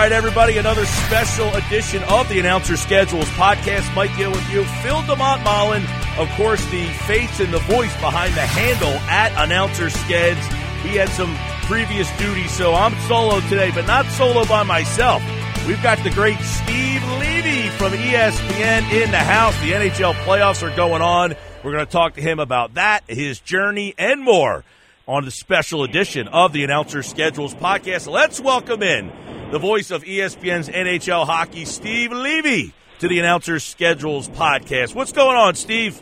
right, everybody, another special edition of the Announcer Schedules podcast. Mike Gill with you. Phil DeMont Mullen, of course, the face and the voice behind the handle at Announcer Skeds. He had some previous duties, so I'm solo today, but not solo by myself. We've got the great Steve Levy from ESPN in the house. The NHL playoffs are going on. We're going to talk to him about that, his journey, and more on the special edition of the Announcer Schedules podcast. Let's welcome in the voice of ESPN's NHL hockey, Steve Levy, to the Announcer Schedules podcast. What's going on, Steve?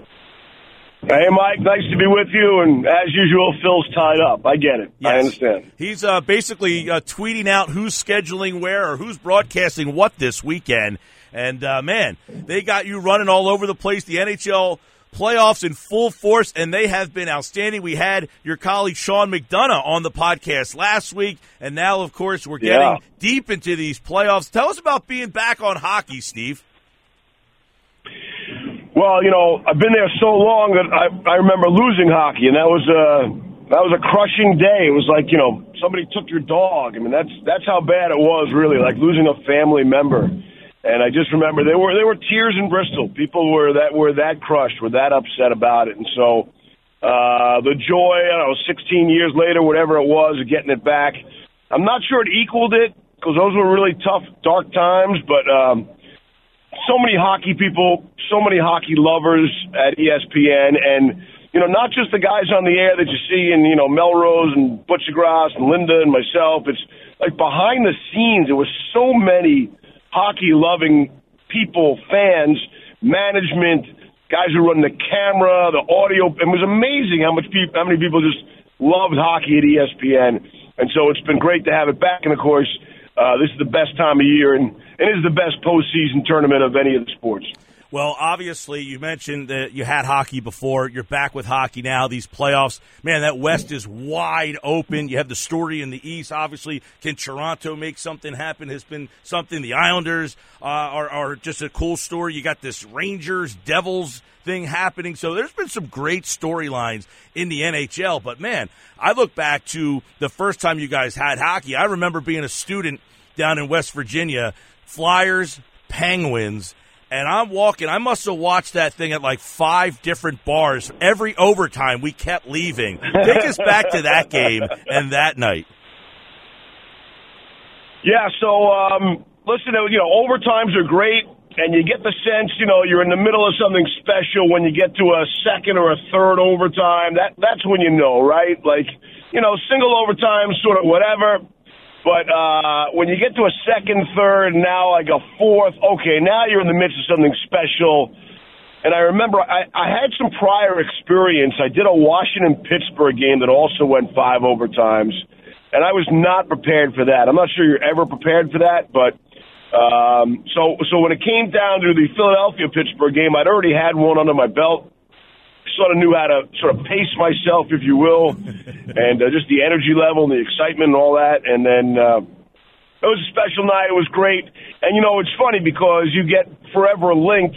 Hey, Mike. Nice to be with you. And as usual, Phil's tied up. I get it. Yes. I understand. He's uh, basically uh, tweeting out who's scheduling where or who's broadcasting what this weekend. And uh, man, they got you running all over the place. The NHL playoffs in full force, and they have been outstanding. We had your colleague Sean McDonough on the podcast last week, and now, of course, we're getting yeah. deep into these playoffs. Tell us about being back on hockey, Steve. Well, you know, I've been there so long that I, I remember losing hockey, and that was a that was a crushing day. It was like you know somebody took your dog. I mean, that's that's how bad it was, really, like losing a family member. And I just remember there were there were tears in Bristol. People were that were that crushed, were that upset about it. And so uh, the joy, I don't know, 16 years later, whatever it was, getting it back. I'm not sure it equaled it because those were really tough, dark times. But um, so many hockey people, so many hockey lovers at ESPN, and you know, not just the guys on the air that you see in you know Melrose and Buccigross and Linda and myself. It's like behind the scenes. There was so many hockey loving people, fans, management, guys who run the camera, the audio. It was amazing how much people, how many people just loved hockey at ESPN. And so it's been great to have it back. And of course, uh, this is the best time of year and, and it is the best postseason tournament of any of the sports. Well, obviously, you mentioned that you had hockey before. You're back with hockey now. These playoffs, man, that West is wide open. You have the story in the East. Obviously, can Toronto make something happen? Has been something. The Islanders uh, are, are just a cool story. You got this Rangers Devils thing happening. So there's been some great storylines in the NHL. But man, I look back to the first time you guys had hockey. I remember being a student down in West Virginia. Flyers, Penguins and I'm walking. I must have watched that thing at like five different bars. Every overtime, we kept leaving. Take us back to that game and that night. Yeah. So, um, listen, you know, overtimes are great, and you get the sense, you know, you're in the middle of something special when you get to a second or a third overtime. That that's when you know, right? Like, you know, single overtime, sort of whatever but uh, when you get to a second, third, now like a fourth, okay, now you're in the midst of something special. And I remember I, I had some prior experience. I did a Washington Pittsburgh game that also went five overtimes, and I was not prepared for that. I'm not sure you're ever prepared for that, but um, so so when it came down to the Philadelphia Pittsburgh game, I'd already had one under my belt sort of knew how to sort of pace myself, if you will, and uh, just the energy level and the excitement and all that. And then uh, it was a special night. It was great. And, you know, it's funny because you get forever linked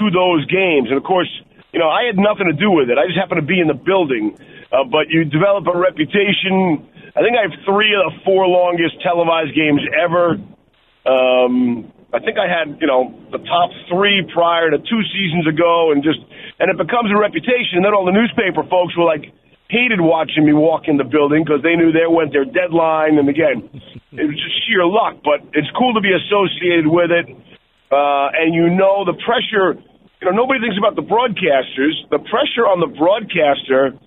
to those games. And, of course, you know, I had nothing to do with it. I just happened to be in the building. Uh, but you develop a reputation. I think I have three of the four longest televised games ever. Um, I think I had, you know, the top three prior to two seasons ago, and just and it becomes a reputation. And then all the newspaper folks were like hated watching me walk in the building because they knew they went their deadline. And again, it was just sheer luck, but it's cool to be associated with it. Uh, and you know the pressure. You know, nobody thinks about the broadcasters. The pressure on the broadcaster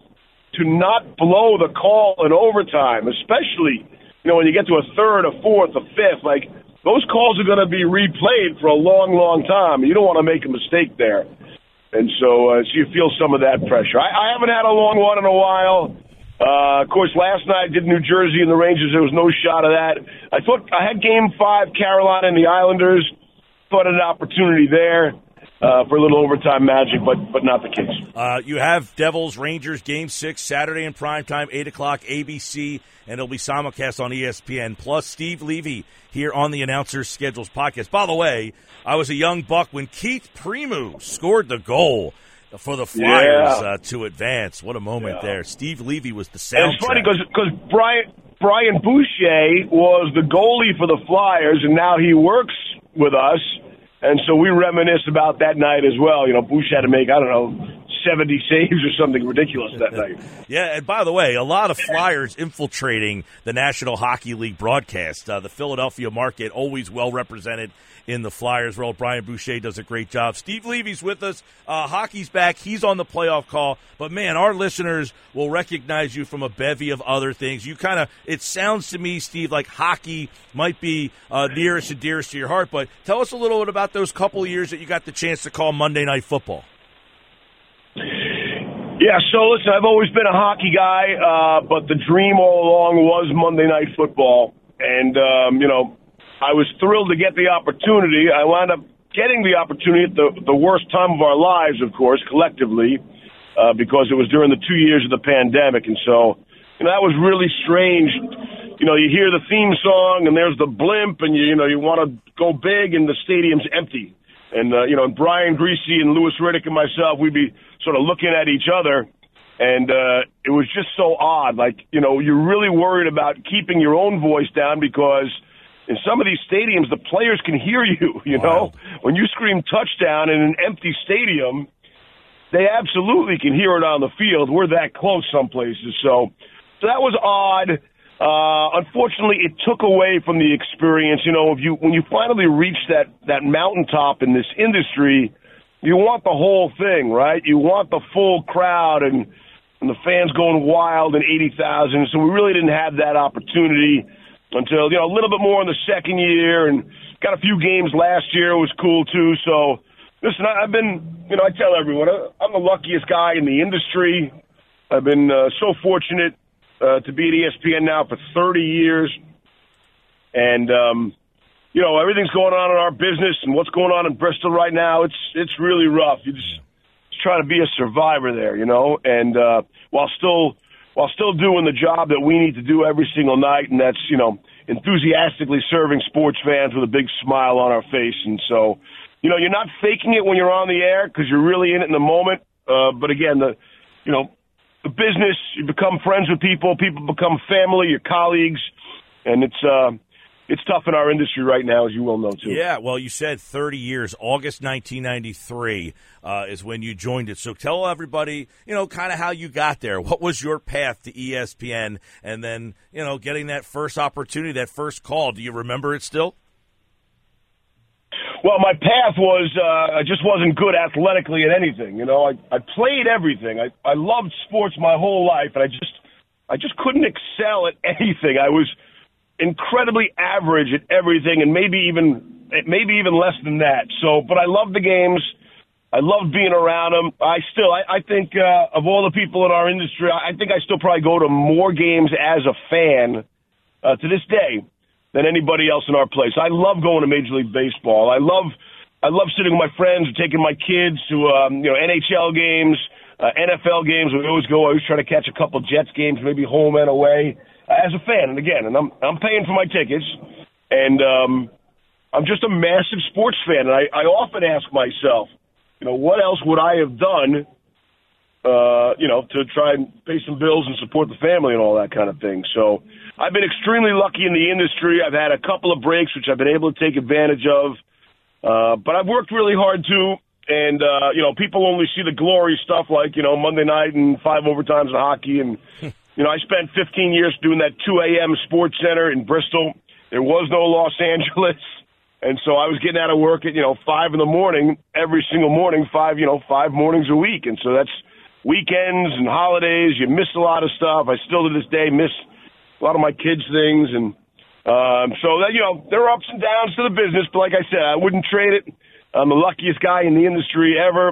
to not blow the call in overtime, especially you know when you get to a third, a fourth, a fifth, like those calls are going to be replayed for a long, long time. You don't want to make a mistake there. And so, uh, so you feel some of that pressure. I, I haven't had a long one in a while. Uh, of course, last night I did New Jersey and the Rangers. There was no shot of that. I thought I had Game Five, Carolina and the Islanders. Thought an opportunity there uh, for a little overtime magic, but but not the case. Uh, you have Devils Rangers Game Six Saturday in prime time, eight o'clock ABC, and it'll be simulcast on ESPN. Plus, Steve Levy here on the Announcers Schedules podcast. By the way, I was a young buck when Keith Primeau scored the goal for the Flyers yeah. uh, to advance. What a moment yeah. there! Steve Levy was the sound. It's funny because because Brian Brian Boucher was the goalie for the Flyers, and now he works with us. And so we reminisce about that night as well. You know, Bouch had to make, I don't know, 70 saves or something ridiculous that night. yeah, and by the way, a lot of Flyers infiltrating the National Hockey League broadcast. Uh, the Philadelphia market always well represented in the Flyers role. Brian Boucher does a great job. Steve Levy's with us. Uh, hockey's back. He's on the playoff call. But man, our listeners will recognize you from a bevy of other things. You kind of, it sounds to me, Steve, like hockey might be uh, nearest and dearest to your heart. But tell us a little bit about those couple years that you got the chance to call Monday Night Football. Yeah, so listen, I've always been a hockey guy, uh, but the dream all along was Monday Night Football. And, um, you know, I was thrilled to get the opportunity. I wound up getting the opportunity at the, the worst time of our lives, of course, collectively, uh, because it was during the two years of the pandemic. And so, you know, that was really strange. You know, you hear the theme song and there's the blimp and you, you know, you want to go big and the stadium's empty. And, uh, you know, and Brian Griese and Louis Riddick and myself, we'd be sort of looking at each other. And, uh, it was just so odd. Like, you know, you're really worried about keeping your own voice down because – in some of these stadiums, the players can hear you. You know, when you scream touchdown in an empty stadium, they absolutely can hear it on the field. We're that close some places, so so that was odd. Uh, unfortunately, it took away from the experience. You know, if you when you finally reach that that mountaintop in this industry, you want the whole thing, right? You want the full crowd and and the fans going wild and eighty thousand. So we really didn't have that opportunity until you know a little bit more in the second year, and got a few games last year. It was cool too. So listen, I've been you know I tell everyone I'm the luckiest guy in the industry. I've been uh, so fortunate uh, to be at ESPN now for 30 years, and um, you know everything's going on in our business and what's going on in Bristol right now. It's it's really rough. You just, just try to be a survivor there, you know, and uh, while still while still doing the job that we need to do every single night, and that's you know enthusiastically serving sports fans with a big smile on our face. And so, you know, you're not faking it when you're on the air because you're really in it in the moment. Uh, but again, the you know business, you become friends with people, people become family, your colleagues, and it's uh, it's tough in our industry right now, as you well know too. Yeah, well, you said 30 years. August 1993 uh, is when you joined it. So tell everybody, you know, kind of how you got there. What was your path to ESPN, and then you know, getting that first opportunity, that first call. Do you remember it still? Well, my path was uh, I just wasn't good athletically at anything. You know, I I played everything. I I loved sports my whole life, and I just I just couldn't excel at anything. I was incredibly average at everything, and maybe even maybe even less than that. So, but I love the games. I love being around them. I still, I, I think uh, of all the people in our industry, I, I think I still probably go to more games as a fan uh, to this day than anybody else in our place. I love going to Major League Baseball. I love, I love sitting with my friends, and taking my kids to, um, you know, NHL games, uh, NFL games. We always go. I always try to catch a couple Jets games, maybe home and away as a fan. And again, and I'm I'm paying for my tickets, and um, I'm just a massive sports fan. And I, I often ask myself, you know, what else would I have done, uh, you know, to try and pay some bills and support the family and all that kind of thing. So I've been extremely lucky in the industry. I've had a couple of breaks which I've been able to take advantage of, uh, but I've worked really hard too. And uh, you know, people only see the glory stuff like you know Monday night and five overtimes in hockey and. You know, I spent 15 years doing that 2 a.m. SportsCenter in Bristol. There was no Los Angeles. And so I was getting out of work at, you know, five in the morning, every single morning, five, you know, five mornings a week. And so that's weekends and holidays. You miss a lot of stuff. I still to this day miss a lot of my kids' things. And um, so that, you know, there are ups and downs to the business. But like I said, I wouldn't trade it. I'm the luckiest guy in the industry ever.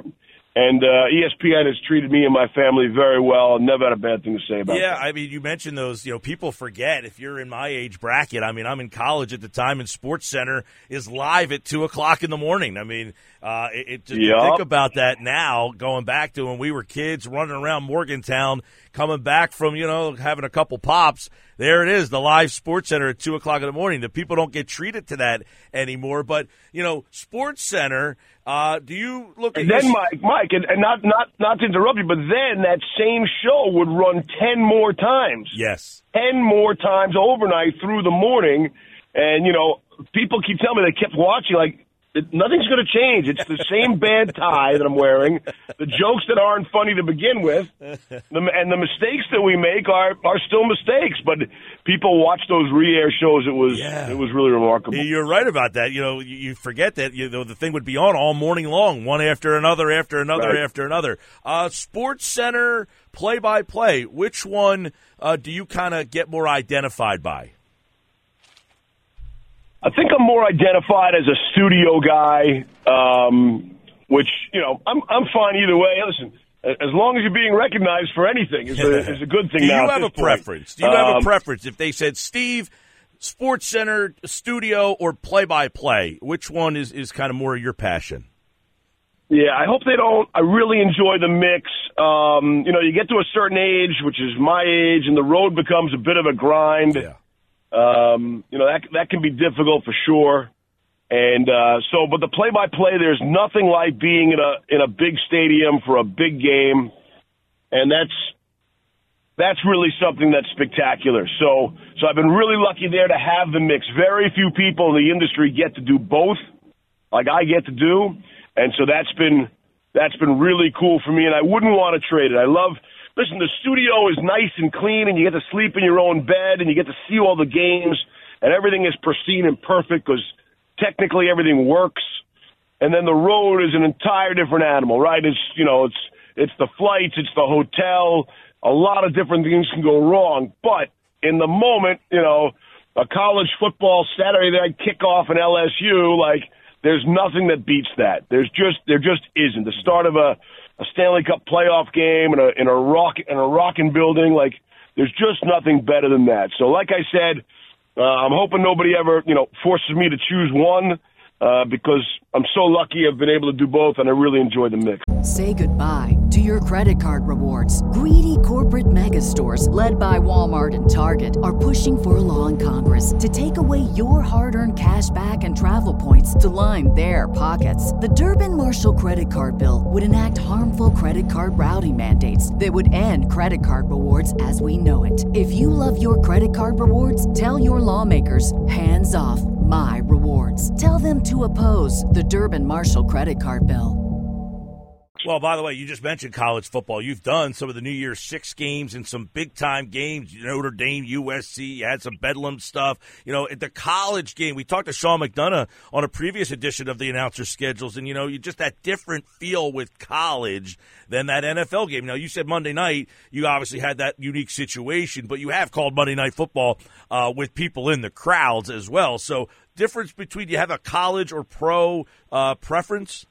And uh, ESPN has treated me and my family very well. Never had a bad thing to say about. It. Yeah, I mean, you mentioned those. You know, people forget if you're in my age bracket. I mean, I'm in college at the time, and SportsCenter is live at two o'clock in the morning. I mean, uh, it, it yep. think about that now, going back to when we were kids, running around Morgantown, coming back from you know having a couple pops. There it is, the live SportsCenter at two o'clock in the morning. The people don't get treated to that anymore. But you know, SportsCenter Uh, do you look and at then your- Mike, Mike, and, and not not not to interrupt you, but then that same show would run ten more times. Yes. 10 more times overnight through the morning. And, you know, people keep telling me they kept watching, like, it, nothing's going to change. It's the same bad tie that I'm wearing, the jokes that aren't funny to begin with, the, and the mistakes that we make are, are still mistakes. But people watch those re-air shows. It was Yeah. it was really remarkable. You're right about that. You know, you, forget that you know the thing would be on all morning long, one after another, after another, Right. after another. Uh, SportsCenter play by play. Which one uh, do you kind of get more identified by? I think I'm more identified as a studio guy, um, which you know I'm I'm fine either way. Listen, as long as you're being recognized for anything is a, is a good thing. Do you have a point. preference? Do you have a Um, preference? If they said Steve, SportsCenter, studio, or play by play, which one is is kind of more your passion? Yeah, I hope they don't. I really enjoy the mix. Um, you know, you get to a certain age, which is my age, and the road becomes a bit of a grind. Yeah. Um, you know, that that can be difficult for sure. And uh, so, but the play-by-play, there's nothing like being in a in a big stadium for a big game, and that's that's really something that's spectacular. So, so I've been really lucky there to have the mix. Very few people in the industry get to do both, like I get to do, and so that's been that's been really cool for me. And I wouldn't want to trade it. I love. Listen, the studio is nice and clean, and you get to sleep in your own bed, and you get to see all the games, and everything is pristine and perfect because technically everything works. And then the road is an entire different animal, right? It's you know, it's it's the flights, it's the hotel. A lot of different things can go wrong, but in the moment, you know, a college football Saturday night kickoff in LSU, like there's nothing that beats that. There's just there just isn't. The start of a a Stanley Cup playoff game in a in a rock in a rocking building, like there's just nothing better than that. So, like I said, uh, I'm hoping nobody ever you know forces me to choose one uh, because I'm so lucky I've been able to do both, and I really enjoy the mix. Say goodbye to your credit card rewards. Greedy corporate mega stores, led by Walmart and Target, are pushing for a law in Congress to take away your hard earned cash back and travel points to line their pockets. The Durbin Marshall credit card bill would enact harmful credit card routing mandates that would end credit card rewards as we know it. If you love your credit card rewards, tell your lawmakers hands off my rewards. Tell them to oppose the Durbin Marshall credit card bill. Well, by the way, you just mentioned college football. You've done some of the New Year's Six games and some big time games. Notre Dame, USC. You had some Bedlam stuff. You know, at the college game, we talked to Sean McDonough on a previous edition of the announcer schedules, and you know, you just that different feel with college than that NFL game. Now, you said Monday night. You obviously had that unique situation, but you have called Monday Night Football uh, with people in the crowds as well. So, difference between you have a college or pro uh, preference.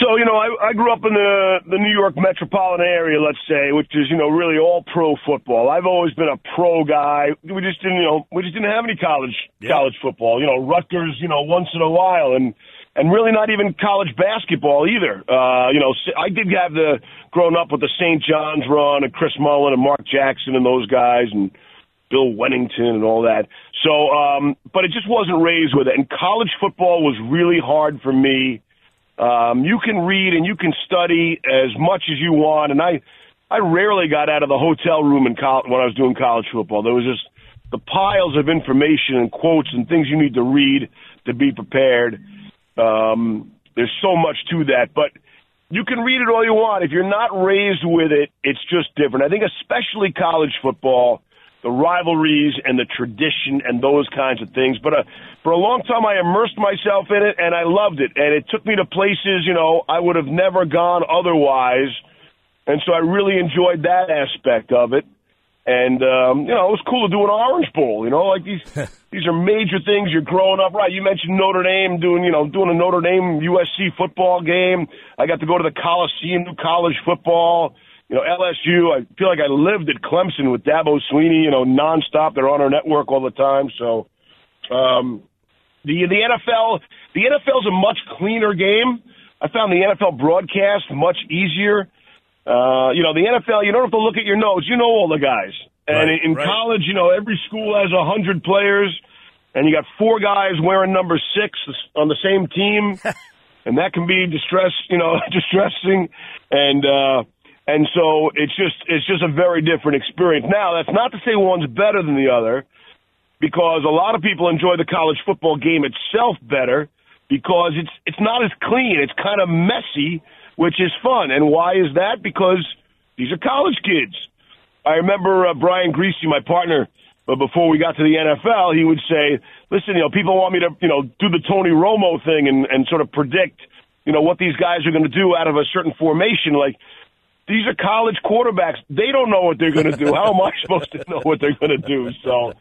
So you know, I, I grew up in the the New York metropolitan area, let's say, which is you know really all pro football. I've always been a pro guy. We just didn't, you know, we just didn't have any college Yeah. college football. You know, Rutgers, you know, once in a while, and and really not even college basketball either. Uh, you know, I did have the grown up with the St. John's run and Chris Mullin and Mark Jackson and those guys and Bill Wennington and all that. So, um, but it just wasn't raised with it. And college football was really hard for me. Um, you can read and you can study as much as you want, and I, I rarely got out of the hotel room in college when I was doing college football. There was just the piles of information and quotes and things you need to read to be prepared. Um, there's so much to that, but you can read it all you want. If you're not raised with it, it's just different. I think especially college football, the rivalries and the tradition and those kinds of things. But uh, for a long time, I immersed myself in it and I loved it. And it took me to places, you know, I would have never gone otherwise. And so I really enjoyed that aspect of it. And um, you know, it was cool to do an Orange Bowl. You know, like these these are major things. You're growing up, right? You mentioned Notre Dame doing, you know, doing a Notre Dame USC football game. I got to go to the Coliseum, college football. You know, LSU. I feel like I lived at Clemson with Dabo Swinney. You know, nonstop. They're on our network all the time. So, um, the the NFL the NFL is a much cleaner game. I found the NFL broadcast much easier. Uh, you know, the NFL, you don't have to look at your notes. You know all the guys. And Right, in right. college, you know, every school has a hundred players. and you got four guys wearing number six on the same team, and that can be distress, you know, distressing, and uh, and so it's just it's just a very different experience. Now, that's not to say one's better than the other, because a lot of people enjoy the college football game itself better because it's it's not as clean. It's kind of messy, which is fun. And why is that? Because these are college kids. I remember uh, Brian Griese, my partner, but before we got to the NFL, he would say, "Listen, you know, people want me to, you know, do the Tony Romo thing and and sort of predict, you know, what these guys are going to do out of a certain formation. Like, these are college quarterbacks. They don't know what they're going to do. How am I supposed to know what they're going to do? So,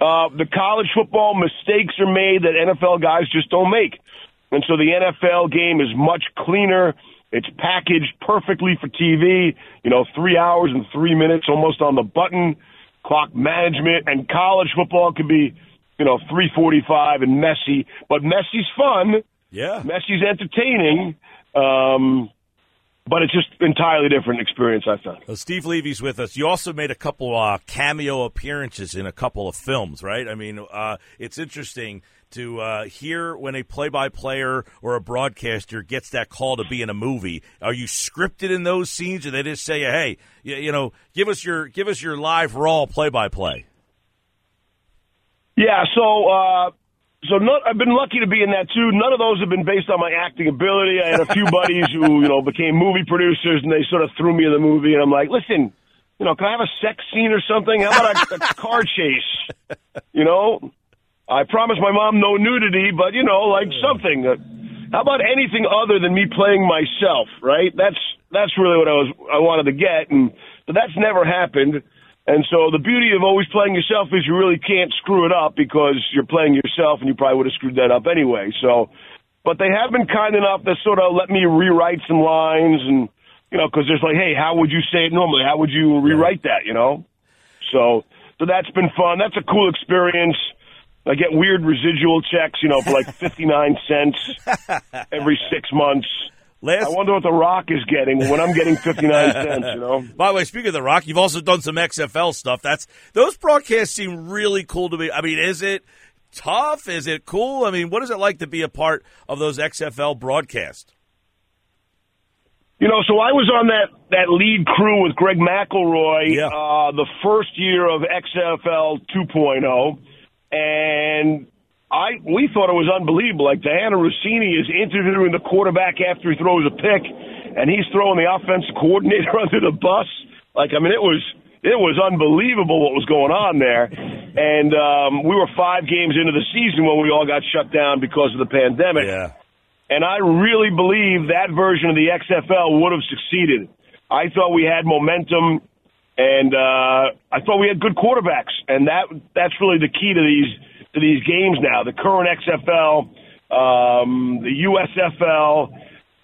uh, the college football mistakes are made that NFL guys just don't make, and so the NFL game is much cleaner." It's packaged perfectly for TV. You know, three hours and three minutes almost on the button. Clock management and college football can be, you know, three forty-five and messy, but messy's fun. Yeah, messy's entertaining. Um, but it's just entirely different experience. I found. Well, Steve Levy's with us. You also made a couple uh, cameo appearances in a couple of films, right? I mean, uh, it's interesting to uh, hear when a play-by-player or a broadcaster gets that call to be in a movie. Are you scripted in those scenes, or they just say, "Hey, you, you know, give us your give us your live raw play-by-play"? Yeah. So. Uh, so not, I've been lucky to be in that too. None of those have been based on my acting ability. I had a few buddies who, you know, became movie producers and they sort of threw me in the movie and I'm like, listen, you know, can I have a sex scene or something? How about a, a car chase? You know, I promised my mom no nudity, but you know, like something. Uh, how about anything other than me playing myself? Right? That's that's really what I was I wanted to get, and but that's never happened. And so the beauty of always playing yourself is you really can't screw it up because you're playing yourself, and you probably would have screwed that up anyway. So, but they have been kind enough to sort of let me rewrite some lines, and you know, because there's like, hey, how would you say it normally? How would you rewrite that? You know, so so that's been fun. That's a cool experience. I get weird residual checks, you know, for like 59 cents every six months. Last, I wonder what The Rock is getting when I'm getting 59 cents, you know? By the way, speaking of The Rock, you've also done some XFL stuff. That's Those broadcasts seem really cool to me. I mean, is it tough? Is it cool? I mean, what is it like to be a part of those XFL broadcasts? You know, so I was on that, that lead crew with Greg McElroy yeah. uh, the first year of XFL 2.0 and I we thought it was unbelievable. Like Dianna Russini is interviewing the quarterback after he throws a pick, and he's throwing the offensive coordinator under the bus. Like I mean, it was it was unbelievable what was going on there. And um, we were five games into the season when we all got shut down because of the pandemic. Yeah. And I really believe that version of the XFL would have succeeded. I thought we had momentum and uh, I thought we had good quarterbacks, and that that's really the key to these to these games now. The current XFL, um, the USFL,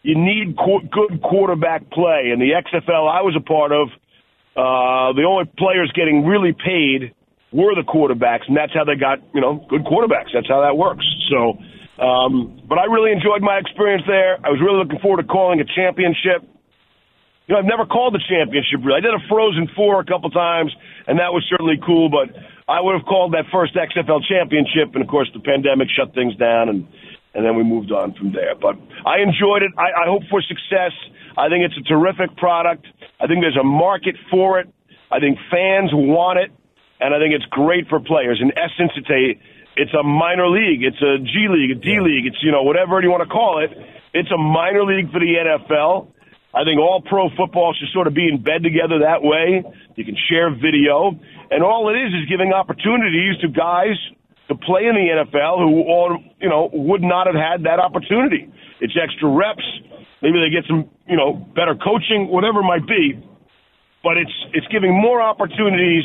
you need qu- good quarterback play, and the XFL I was a part of. Uh, the only players getting really paid were the quarterbacks, and that's how they got you know good quarterbacks. That's how that works. So, um, but I really enjoyed my experience there. I was really looking forward to calling a championship. You know, I've never called the championship. Really, I did a Frozen Four a couple times, and that was certainly cool. But I would have called that first XFL championship, and of course, the pandemic shut things down, and and then we moved on from there. But I enjoyed it. I, I hope for success. I think it's a terrific product. I think there's a market for it. I think fans want it, and I think it's great for players. In essence, it's a it's a minor league. It's a G league, a D league. It's you know whatever you want to call it. It's a minor league for the NFL. I think all pro football should sort of be in bed together that way. You can share video, and all it is is giving opportunities to guys to play in the NFL who all you know would not have had that opportunity. It's extra reps. Maybe they get some you know better coaching, whatever it might be. But it's it's giving more opportunities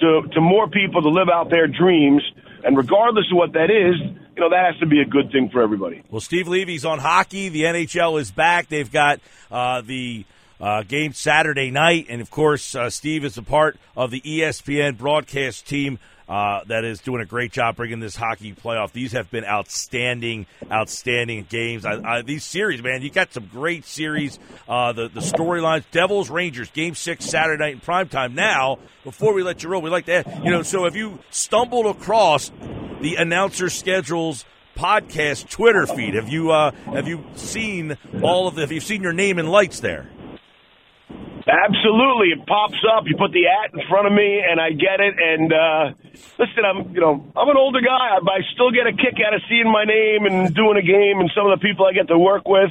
to to more people to live out their dreams, and regardless of what that is, you know, that has to be a good thing for everybody. Well, Steve Levy's on hockey. The NHL is back. They've got uh, the uh, game Saturday night. And of course, uh, Steve is a part of the ESPN broadcast team. Uh, that is doing a great job bringing this hockey playoff. These have been outstanding, outstanding games. I, I, these series, man, you got some great series. Uh, the the storylines: Devils, Rangers, Game Six Saturday night in prime time. Now, before we let you roll, we like that. You know, so if you stumbled across the announcer schedules podcast Twitter feed. Have you uh, have you seen all of the? Have you seen your name in lights there? Absolutely, it pops up. You put the at in front of me, and I get it. And uh, listen, I'm you know I'm an older guy, but I still get a kick out of seeing my name and doing a game and some of the people I get to work with.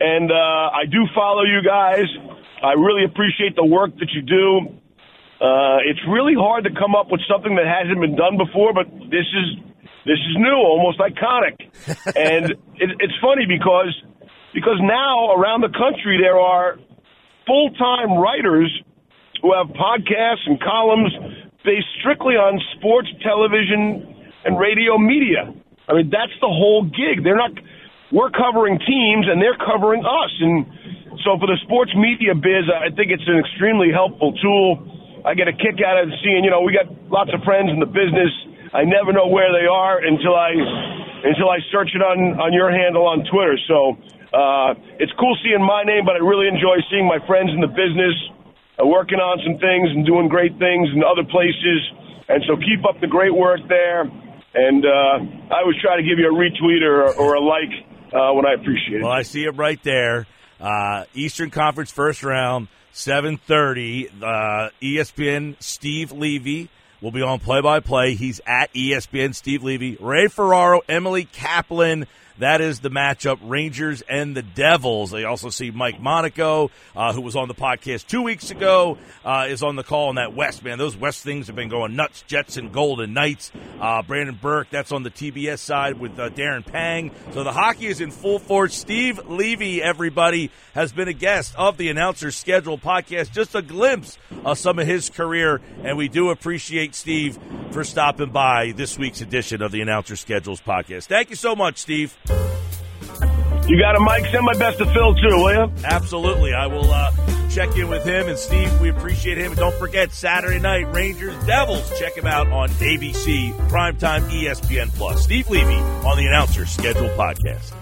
And uh, I do follow you guys. I really appreciate the work that you do. Uh, it's really hard to come up with something that hasn't been done before, but this is this is new, almost iconic. and it, it's funny because because now around the country there are full time writers who have podcasts and columns based strictly on sports, television, and radio media. I mean, that's the whole gig. They're not, we're covering teams and they're covering us. And so for the sports media biz, I think it's an extremely helpful tool. I get a kick out of seeing, you know, we got lots of friends in the business. I never know where they are until I until I search it on on your handle on Twitter. So uh, it's cool seeing my name, but I really enjoy seeing my friends in the business uh, working on some things and doing great things in other places. And so keep up the great work there. And uh, I always try to give you a retweet or, or a like uh, when I appreciate it. Well, I see it right there. Uh, Eastern Conference first round, 7:30. Uh, ESPN Steve Levy will be on play-by-play. He's at ESPN Steve Levy, Ray Ferraro, Emily Kaplan. That is the matchup, Rangers and the Devils. They also see Mike Monaco, uh, who was on the podcast two weeks ago, uh, is on the call on that West, man. Those West things have been going nuts. Jets and Golden Knights. Uh, Brendan Burke, that's on the TBS side with uh, Darren Pang. So the hockey is in full force. Steve Levy, everybody, has been a guest of the Announcer Schedule podcast. Just a glimpse of some of his career, and we do appreciate Steve for stopping by this week's edition of the Announcer Schedules podcast. Thank you so much, Steve. You got a mic? Send my best to Phil, too, will you? Absolutely. I will uh, check in with him. And Steve, we appreciate him. And don't forget, Saturday night, Rangers Devils. Check him out on ABC, Primetime ESPN Plus. Steve Levy on the Announcer Schedule podcast.